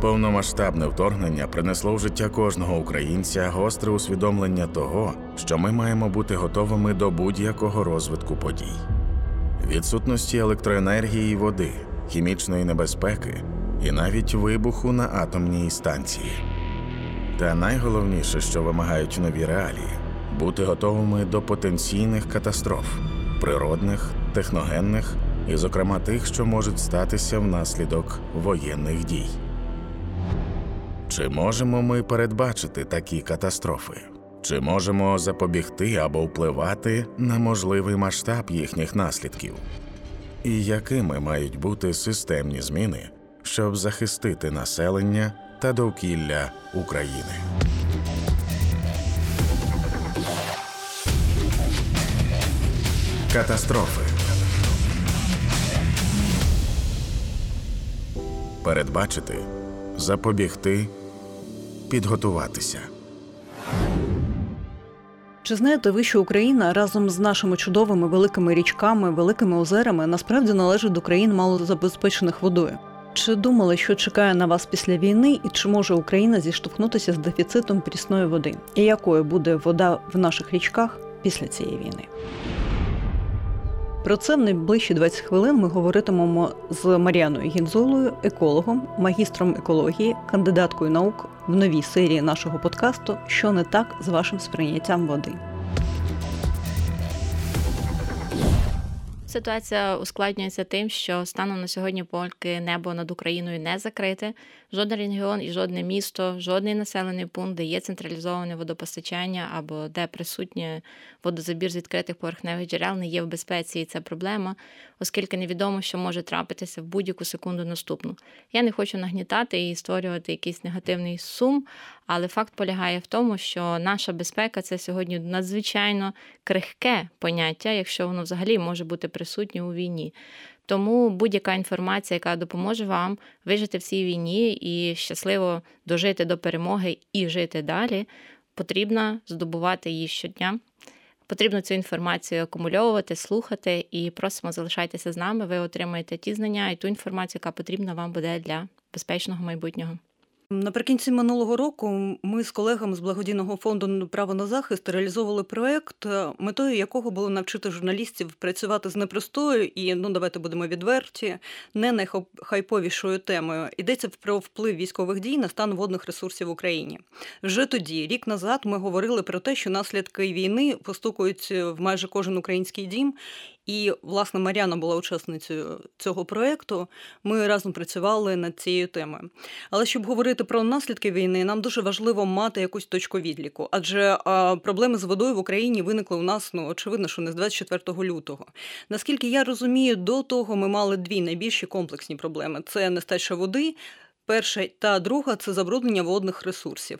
Повномасштабне вторгнення принесло в життя кожного українця гостре усвідомлення того, що ми маємо бути готовими до будь-якого розвитку подій. Відсутності електроенергії води, хімічної небезпеки і навіть вибуху на атомній станції. Та найголовніше, що вимагають нові реалії бути готовими до потенційних катастроф природних, техногенних і, зокрема, тих, що можуть статися внаслідок воєнних дій. Чи можемо ми передбачити такі катастрофи? Чи можемо запобігти або впливати на можливий масштаб їхніх наслідків? І якими мають бути системні зміни, щоб захистити населення та довкілля України? Катастрофи передбачити, запобігти, підготуватися. Чи знаєте ви, що Україна разом з нашими чудовими великими річками, великими озерами насправді належить до країн малозабезпечених водою? Чи думали, що чекає на вас після війни, і чи може Україна зіштовхнутися з дефіцитом прісної води? І якою буде вода в наших річках після цієї війни? Про це в найближчі 20 хвилин ми говоритимемо з Маріаною Гінзолою, екологом, магістром екології, кандидаткою наук в новій серії нашого подкасту Що не так з вашим сприйняттям води. Ситуація ускладнюється тим, що станом на сьогодні поки небо над Україною не закрите. Жоден регіон і жодне місто, жодний населений пункт, де є централізоване водопостачання або де присутнє водозабір з відкритих поверхневих джерел, не є в безпеці, і це проблема, оскільки невідомо, що може трапитися в будь-яку секунду наступну. Я не хочу нагнітати і створювати якийсь негативний сум, але факт полягає в тому, що наша безпека це сьогодні надзвичайно крихке поняття, якщо воно взагалі може бути присутнє у війні. Тому будь-яка інформація, яка допоможе вам вижити в цій війні і щасливо дожити до перемоги і жити далі, потрібно здобувати її щодня. Потрібно цю інформацію акумульовувати, слухати і просимо залишайтеся з нами. Ви отримаєте ті знання і ту інформацію, яка потрібна вам буде для безпечного майбутнього. Наприкінці минулого року ми з колегами з благодійного фонду право на захист реалізовували проект, метою якого було навчити журналістів працювати з непростою і ну давайте будемо відверті, не найхайповішою темою. Йдеться про вплив військових дій на стан водних ресурсів в Україні. Вже тоді, рік назад, ми говорили про те, що наслідки війни постукують в майже кожен український дім, і, власне, Мар'яна була учасницею цього проєкту. Ми разом працювали над цією темою. Але щоб говорити про наслідки війни, нам дуже важливо мати якусь точку відліку, адже проблеми з водою в Україні виникли у нас, ну очевидно, що не з 24 лютого. Наскільки я розумію, до того ми мали дві найбільші комплексні проблеми: це нестача води. Перша та друга це забруднення водних ресурсів.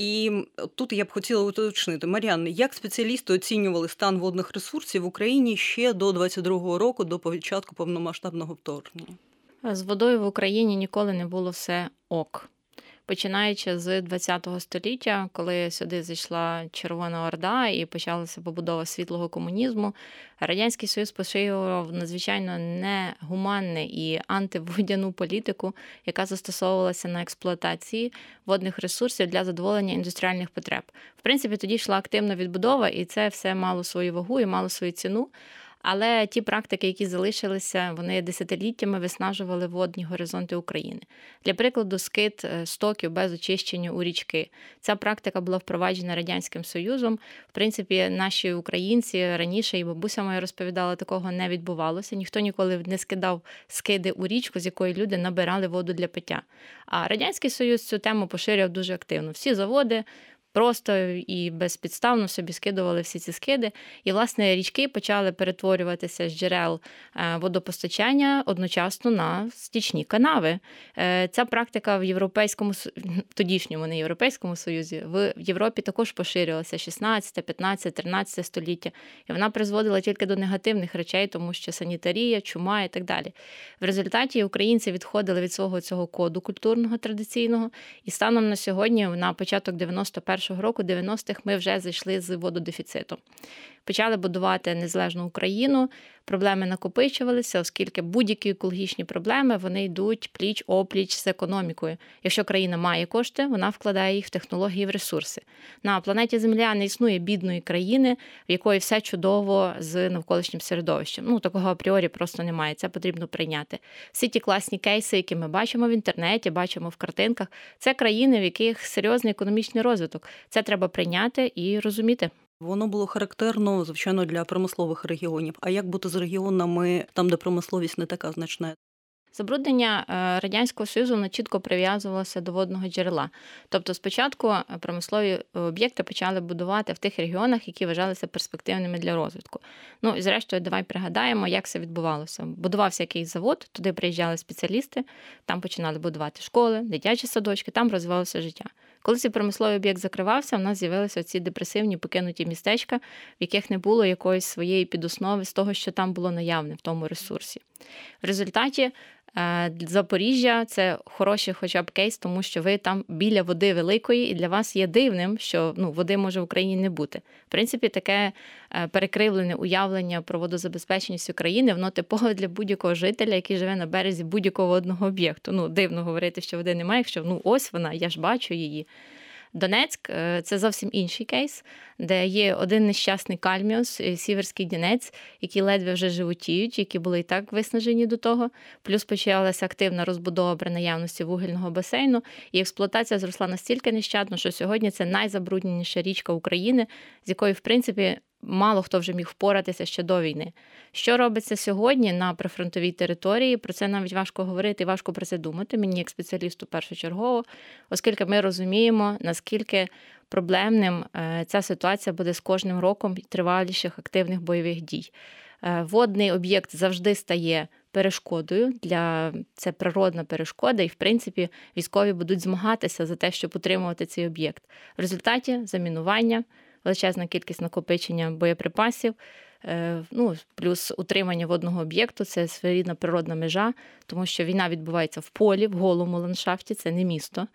І тут я б хотіла уточнити, Мар'ян, як спеціалісти оцінювали стан водних ресурсів в Україні ще до 22-го року, до початку повномасштабного вторгнення? З водою в Україні ніколи не було все ок починаючи з ХХ століття, коли сюди зайшла Червона Орда і почалася побудова світлого комунізму, радянський союз поширював надзвичайно негуманне і антиводяну політику, яка застосовувалася на експлуатації водних ресурсів для задоволення індустріальних потреб. В принципі, тоді йшла активна відбудова, і це все мало свою вагу і мало свою ціну. Але ті практики, які залишилися, вони десятиліттями виснажували водні горизонти України. Для прикладу, скид е, стоків без очищення у річки. Ця практика була впроваджена радянським союзом. В принципі, наші українці раніше і бабуся моя розповідала, такого не відбувалося. Ніхто ніколи не скидав скиди у річку, з якої люди набирали воду для пиття. А радянський союз цю тему поширював дуже активно. Всі заводи просто і безпідставно собі скидували всі ці скиди. І, власне, річки почали перетворюватися з джерел е, водопостачання одночасно на стічні канави. Е, ця практика в європейському тодішньому не європейському союзі в Європі також поширювалася 16, 15, 13 століття, і вона призводила тільки до негативних речей, тому що санітарія, чума і так далі. В результаті українці відходили від свого цього коду культурного традиційного, і станом на сьогодні, на початок 91 2021 року, 90-х, ми вже зайшли з вододефіцитом. почали будувати незалежну Україну. Проблеми накопичувалися, оскільки будь-які екологічні проблеми вони йдуть пліч опліч з економікою. Якщо країна має кошти, вона вкладає їх в технології в ресурси. На планеті Земля не існує бідної країни, в якої все чудово з навколишнім середовищем. Ну такого апріорі просто немає. Це потрібно прийняти. Всі ті класні кейси, які ми бачимо в інтернеті, бачимо в картинках, це країни, в яких серйозний економічний розвиток. Це треба прийняти і розуміти. Воно було характерно, звичайно, для промислових регіонів. А як бути з регіонами там, де промисловість не така значна? Забруднення е, радянського союзу чітко прив'язувалося до водного джерела. Тобто, спочатку е, промислові об'єкти почали будувати в тих регіонах, які вважалися перспективними для розвитку. Ну і зрештою, давай пригадаємо, як це відбувалося. Будувався якийсь завод, туди приїжджали спеціалісти, там починали будувати школи, дитячі садочки, там розвивалося життя. Коли цей промисловий об'єкт закривався, в нас з'явилися ці депресивні покинуті містечка, в яких не було якоїсь своєї підоснови з того, що там було наявне в тому ресурсі. В результаті Запоріжжя це хороший хоча б кейс, тому що ви там біля води великої, і для вас є дивним, що ну, води може в Україні не бути. В принципі, таке е, перекривлене уявлення про водозабезпеченість України, воно типове для будь-якого жителя, який живе на березі будь-якого одного об'єкту. Ну, дивно говорити, що води немає, якщо ну ось вона, я ж бачу її. Донецьк е, це зовсім інший кейс, де є один нещасний кальміус, е, сіверський Дінець, які ледве вже животіють, які були і так виснажені до того. Плюс почалася активна розбудова при наявності вугільного басейну, і експлуатація зросла настільки нещадно, що сьогодні це найзабрудненіша річка України, з якою, в принципі, мало хто вже міг впоратися ще до війни. Що робиться сьогодні на прифронтовій території? Про це навіть важко говорити важко про це думати. Мені як спеціалісту першочергово, оскільки ми розуміємо, наскільки проблемним е, ця ситуація буде з кожним роком триваліших активних бойових дій. Е, водний об'єкт завжди стає перешкодою для це природна перешкода, і в принципі військові будуть змагатися за те, щоб утримувати цей об'єкт. В результаті замінування величезна кількість накопичення боєприпасів, е, ну, плюс утримання водного об'єкту це своєрідна природна межа, тому що війна відбувається в полі, в голому ландшафті, це не місто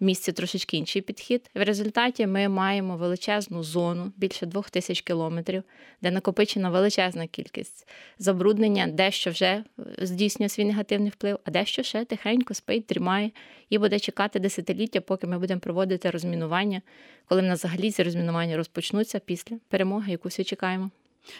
в місті трошечки інший підхід. В результаті ми маємо величезну зону, більше двох тисяч кілометрів, де накопичена величезна кількість забруднення, дещо вже е, здійснює свій негативний вплив, а дещо ще тихенько спить, тримає і буде чекати десятиліття, поки ми будемо проводити розмінування, коли в нас взагалі ці розмінування розпочнуться після перемоги, яку всі чекаємо.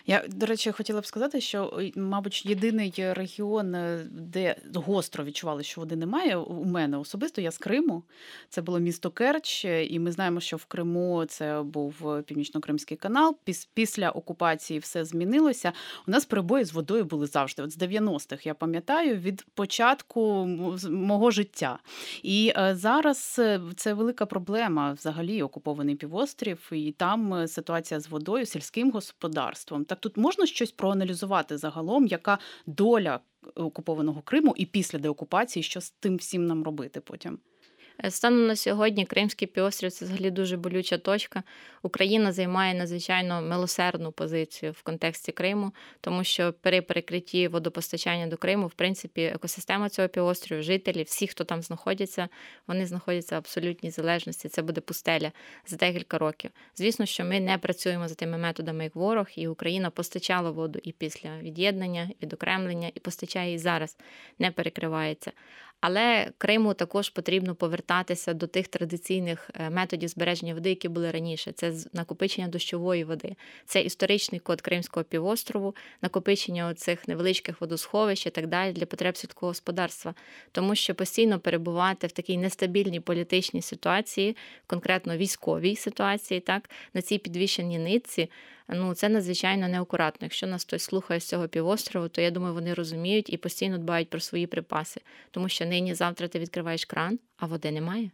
Я, до речі, хотіла б сказати, що, мабуть, єдиний регіон, е, де гостро відчували, що води немає, у мене особисто я з Криму. Це було місто Керч, і ми знаємо, що в Криму це був Північно-Кримський канал. Після окупації все змінилося. У нас перебої з водою були завжди. От з 90-х я пам'ятаю від початку мого життя. І е, зараз е, це велика проблема взагалі окупований півострів, і там ситуація з водою, сільським господарством суспільством. Так тут можна щось проаналізувати загалом, яка доля окупованого Криму і після деокупації, що з тим всім нам робити потім? Е, станом на сьогодні Кримський півострів це взагалі дуже болюча точка. Україна займає надзвичайно милосердну позицію в контексті Криму, тому що при перекритті водопостачання до Криму, в принципі, екосистема цього півостріву, жителі, всі, хто там знаходяться, вони знаходяться в абсолютній залежності. Це буде пустеля за декілька років. Звісно, що ми не працюємо за тими методами, як ворог, і Україна постачала воду і після від'єднання, відокремлення, і постачає і зараз не перекривається. Але Криму також потрібно повертатися до тих традиційних е, методів збереження води, які були раніше. Це накопичення дощової води, це історичний код Кримського півострову, накопичення оцих невеличких водосховищ і так далі для потреб сільського господарства, тому що постійно перебувати в такій нестабільній політичній ситуації, конкретно військовій ситуації, так на цій підвішеній нитці ну це надзвичайно неакуратно. Якщо нас хтось слухає з цього півострову, то я думаю, вони розуміють і постійно дбають про свої припаси, тому що нині завтра ти відкриваєш кран, а води немає.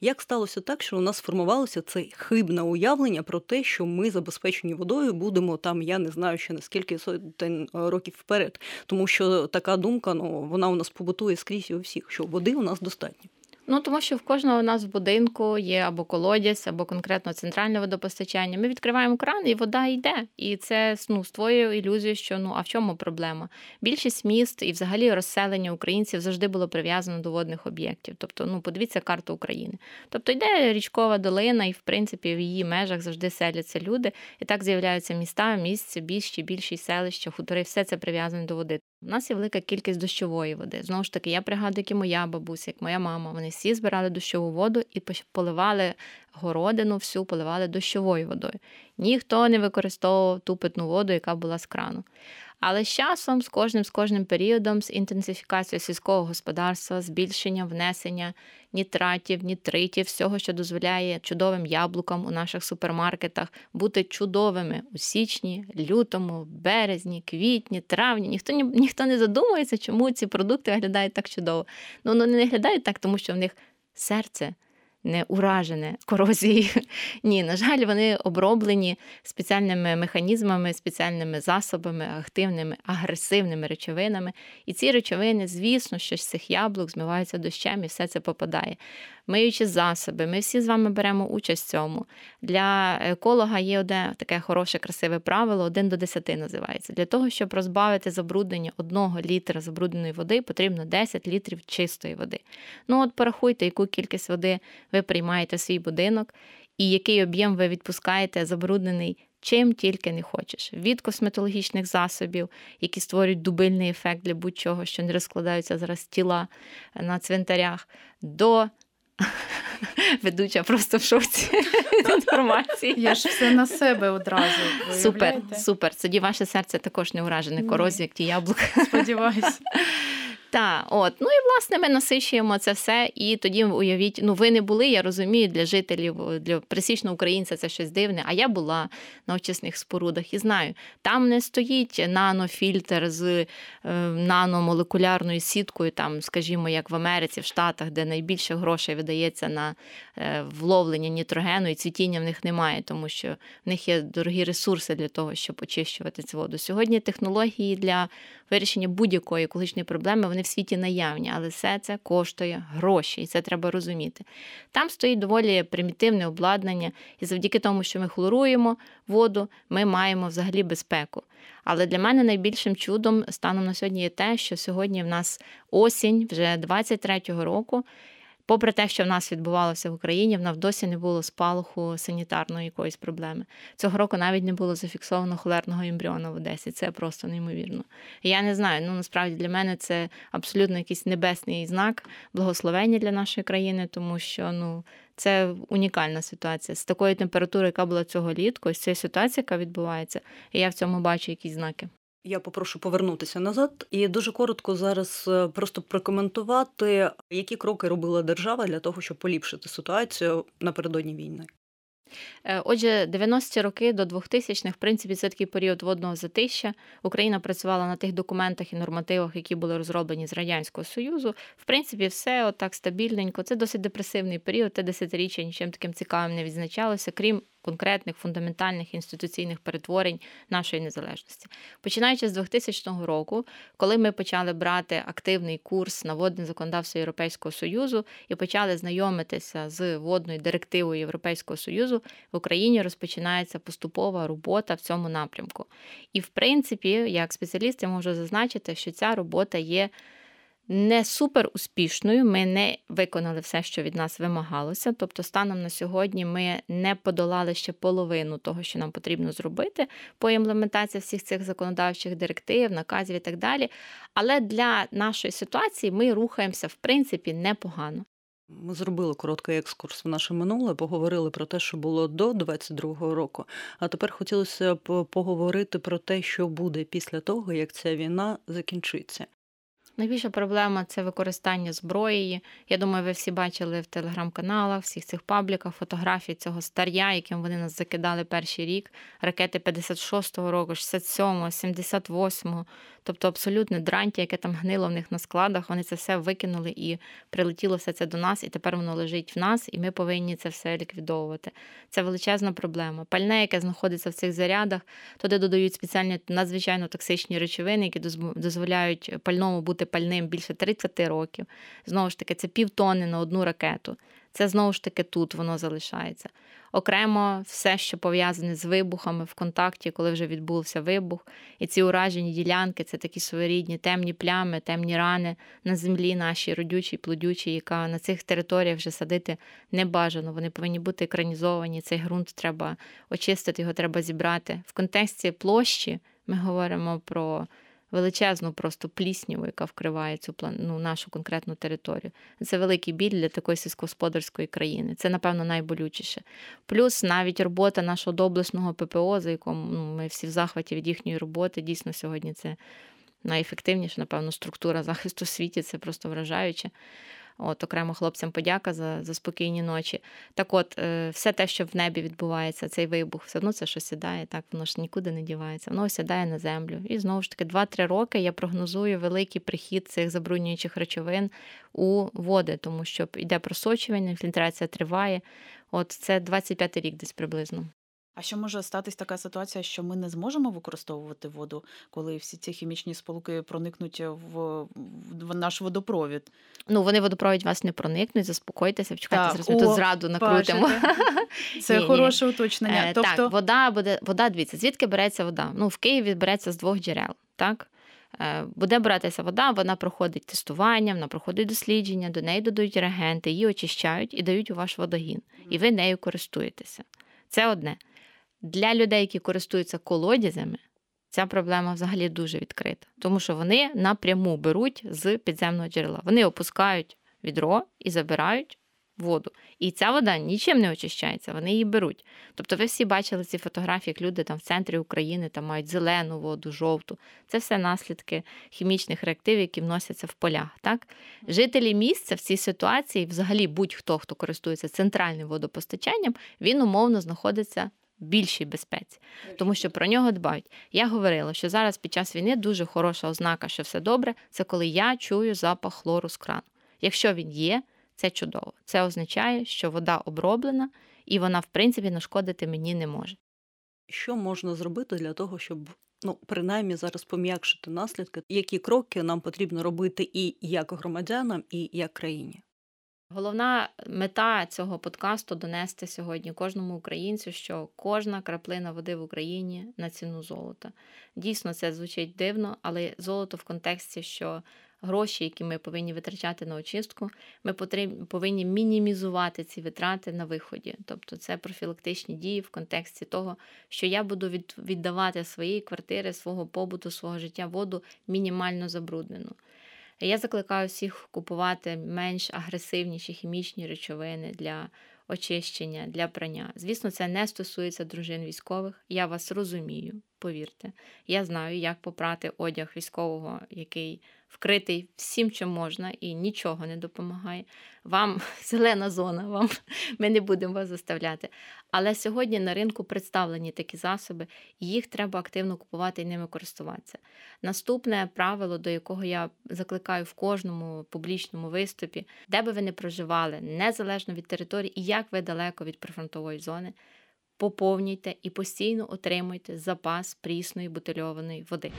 Як сталося так, що у нас сформувалося це хибне уявлення про те, що ми забезпечені водою будемо там, я не знаю ще наскільки сотень е, років вперед, тому що така думка, ну вона у нас побутує скрізь у всіх, що води у нас достатньо. Ну тому що в кожного у нас в будинку є або колодязь, або конкретно центральне водопостачання. Ми відкриваємо кран, і вода йде. І це ну, створює ілюзію, що ну а в чому проблема? Більшість міст і взагалі розселення українців завжди було прив'язано до водних об'єктів. Тобто, ну подивіться карту України. Тобто йде річкова долина, і в принципі в її межах завжди селяться люди. І так з'являються міста, місця, більші, більші селища, хутори, все це прив'язане до води. У нас є велика кількість дощової води. Знову ж таки, я пригадую, як і моя бабуся, як моя мама. Вони всі збирали дощову воду і поливали городину, всю поливали дощовою водою. Ніхто не використовував ту питну воду, яка була з крану. Але з часом, з кожним з кожним періодом, з інтенсифікацією сільського господарства, збільшення внесення нітратів, нітритів, всього, що дозволяє чудовим яблукам у наших супермаркетах бути чудовими у січні, лютому, березні, квітні, травні. Ніхто ніхто не задумується, чому ці продукти виглядають так чудово. Ну вони не виглядають так, тому що в них серце не уражене корозією. Ні, на жаль, вони оброблені спеціальними механізмами, спеціальними засобами, активними, агресивними речовинами. І ці речовини, звісно, що з цих яблук змиваються дощем і все це попадає миючі засоби. Ми всі з вами беремо участь в цьому. Для еколога є одне таке хороше, красиве правило: 1 до 10 називається. Для того, щоб розбавити забруднення одного літра забрудненої води, потрібно 10 літрів чистої води. Ну, от порахуйте, яку кількість води ви приймаєте свій будинок і який об'єм ви відпускаєте забруднений. Чим тільки не хочеш. Від косметологічних засобів, які створюють дубильний ефект для будь-чого, що не розкладаються зараз тіла на цвинтарях, до Ведуча просто в шоці інформації. Я ж все на себе одразу. Супер, супер. Тоді ваше серце також не уражене корозією, як ті яблука. Сподіваюсь. Так, от. Ну і власне ми насичуємо це все. І тоді уявіть, ну ви не були, я розумію, для жителів, для присічного українця це щось дивне. А я була на очисних спорудах і знаю, там не стоїть нанофільтр з е, наномолекулярною сіткою, там, скажімо, як в Америці, в Штатах, де найбільше грошей видається на е, вловлення нітрогену, і цвітіння в них немає, тому що в них є дорогі ресурси для того, щоб очищувати цю воду. Сьогодні технології для вирішення будь-якої екологічної проблеми вони в світі наявні, але все це коштує гроші, і це треба розуміти. Там стоїть доволі примітивне обладнання, і завдяки тому, що ми хлоруємо воду, ми маємо взагалі безпеку. Але для мене найбільшим чудом станом на сьогодні є те, що сьогодні в нас осінь вже 23-го року. Попри те, що в нас відбувалося в Україні, в нас досі не було спалаху санітарної якоїсь проблеми. Цього року навіть не було зафіксовано холерного ембріону в Одесі. Це просто неймовірно. я не знаю, ну насправді для мене це абсолютно якийсь небесний знак благословення для нашої країни, тому що ну. Це унікальна ситуація з такою температурою, яка була цього літку, ось ця ситуація, яка відбувається, і я в цьому бачу якісь знаки. Я попрошу повернутися назад і дуже коротко зараз е, просто прокоментувати, які кроки робила держава для того, щоб поліпшити ситуацію напередодні війни. Е, отже, 90-ті роки до 2000-х, в принципі, це такий період водного затища. Україна працювала на тих документах і нормативах, які були розроблені з Радянського Союзу. В принципі, все отак стабільненько. Це досить депресивний період, те десятиріччя нічим таким цікавим не відзначалося, крім конкретних фундаментальних інституційних перетворень нашої незалежності. Починаючи з 2000 року, коли ми почали брати активний курс на водне законодавство Європейського Союзу і почали знайомитися з водною директивою Європейського Союзу, в Україні розпочинається поступова робота в цьому напрямку. І, в принципі, як спеціаліст, я можу зазначити, що ця робота є не супер успішною. Ми не виконали все, що від нас вимагалося. Тобто, станом на сьогодні ми не подолали ще половину того, що нам потрібно зробити по імплементації всіх цих законодавчих директив, наказів і так далі. Але для нашої ситуації ми рухаємося в принципі непогано. Ми зробили короткий екскурс в наше минуле, поговорили про те, що було до 22-го року. А тепер хотілося б поговорити про те, що буде після того, як ця війна закінчиться. Найбільша проблема це використання зброї. Я думаю, ви всі бачили в телеграм-каналах, всіх цих пабліках фотографії цього стар'я, яким вони нас закидали перший рік. Ракети 56-го року, 67-го, 78-го. Тобто абсолютне дрантя, яке там гнило в них на складах, вони це все викинули і прилетіло все це до нас, і тепер воно лежить в нас, і ми повинні це все ліквідовувати. Це величезна проблема. Пальне, яке знаходиться в цих зарядах, туди додають спеціальні надзвичайно токсичні речовини, які дозволяють пальному бути пальним більше 30 років. Знову ж таки, це півтони на одну ракету. Це знову ж таки тут воно залишається. Окремо все, що пов'язане з вибухами в контакті, коли вже відбувся вибух. І ці уражені ділянки це такі своєрідні темні плями, темні рани на землі нашій родючій, плодючій, яка на цих територіях вже садити не бажано. Вони повинні бути екранізовані. Цей ґрунт треба очистити, його треба зібрати. В контексті площі ми говоримо про величезну просто плісню, яка вкриває цю ну, нашу конкретну територію. Це великий біль для такої сільськогосподарської країни. Це, напевно, найболючіше. Плюс навіть робота нашого доблесного ППО, за якому ну, ми всі в захваті від їхньої роботи, дійсно сьогодні це найефективніша, напевно, структура захисту в світі, це просто вражаюче. От окремо хлопцям подяка за за спокійні ночі. Так, от, е, все те, що в небі відбувається, цей вибух, все одно це що сідає, так воно ж нікуди не дівається, воно сідає на землю. І знову ж таки, 2-3 роки я прогнозую великий прихід цих забруднюючих речовин у води, тому що йде просочування, інфільтрація триває. От це 25 рік десь приблизно. А що може статись така ситуація, що ми не зможемо використовувати воду, коли всі ці хімічні сполуки проникнуть в, в наш водопровід? Ну вони водопровід вас не проникнуть, заспокойтеся, чекайте, зараз ми тут зраду накрутимо. Це ні, хороше ні. уточнення. Е, тобто... Так, вода буде, вода, дивіться, звідки береться вода? Ну, в Києві береться з двох джерел, так? Е, буде братися вода, вона проходить тестування, вона проходить дослідження, до неї додають реагенти, її очищають і дають у ваш водогін. І ви нею користуєтеся. Це одне. Для людей, які користуються колодязями, ця проблема взагалі дуже відкрита, тому що вони напряму беруть з підземного джерела. Вони опускають відро і забирають воду. І ця вода нічим не очищається, вони її беруть. Тобто, ви всі бачили ці фотографії, як люди там в центрі України там мають зелену воду, жовту. Це все наслідки хімічних реактивів, які вносяться в полях. Так? Жителі місця в цій ситуації, взагалі будь-хто, хто користується центральним водопостачанням, він умовно знаходиться більшій безпеці, тому що про нього дбають. Я говорила, що зараз під час війни дуже хороша ознака, що все добре, це коли я чую запах хлору з крану. Якщо він є, це чудово. Це означає, що вода оброблена і вона, в принципі, нашкодити мені не може. Що можна зробити для того, щоб ну, принаймні зараз пом'якшити наслідки, які кроки нам потрібно робити і як громадянам, і як країні? Головна мета цього подкасту донести сьогодні кожному українцю, що кожна краплина води в Україні на ціну золота. Дійсно, це звучить дивно, але золото в контексті, що гроші, які ми повинні витрачати на очистку, ми повинні мінімізувати ці витрати на виході. Тобто це профілактичні дії в контексті того, що я буду віддавати своєї квартири, свого побуту, свого життя воду мінімально забруднену. Я закликаю всіх купувати менш агресивніші хімічні речовини для очищення, для прання. Звісно, це не стосується дружин військових. Я вас розумію, повірте. Я знаю, як попрати одяг військового, який вкритий всім, чим можна, і нічого не допомагає. Вам зелена зона, вам ми не будемо вас заставляти. Але сьогодні на ринку представлені такі засоби, і їх треба активно купувати і ними користуватися. Наступне правило, до якого я закликаю в кожному публічному виступі, де би ви не проживали, незалежно від території і як ви далеко від прифронтової зони. Поповнюйте і постійно отримуйте запас прісної бутильованої води.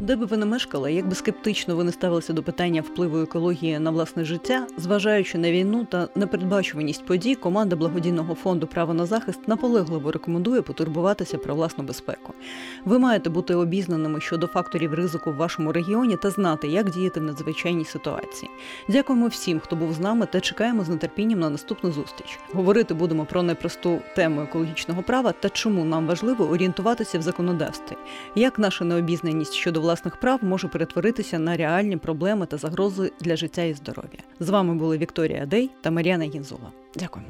Де би ви не мешкали, як би скептично ви не ставилися до питання впливу екології на власне життя, зважаючи на війну та непередбачуваність подій, команда благодійного фонду Право на захист наполегливо рекомендує потурбуватися про власну безпеку. Ви маєте бути обізнаними щодо факторів ризику в вашому регіоні та знати, як діяти в надзвичайній ситуації. Дякуємо всім, хто був з нами, та чекаємо з нетерпінням на наступну зустріч. Говорити будемо про непросту тему екологічного права та чому нам важливо орієнтуватися в законодавстві, як наша необізнаність щодо власних прав може перетворитися на реальні проблеми та загрози для життя і здоров'я. З вами були Вікторія Дей та Мар'яна Гінзова. Дякую.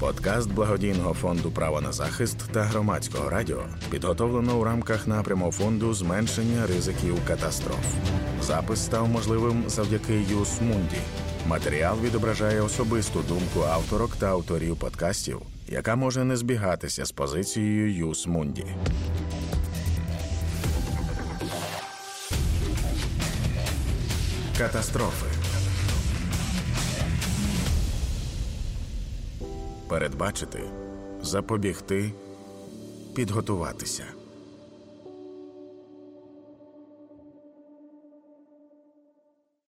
Подкаст благодійного фонду Право на захист та громадського радіо підготовлено у рамках напряму фонду зменшення ризиків катастроф. Запис став можливим завдяки Юс Мунді. Матеріал відображає особисту думку авторок та авторів подкастів, яка може не збігатися з позицією Юс Катастрофи. Передбачити, запобігти, підготуватися.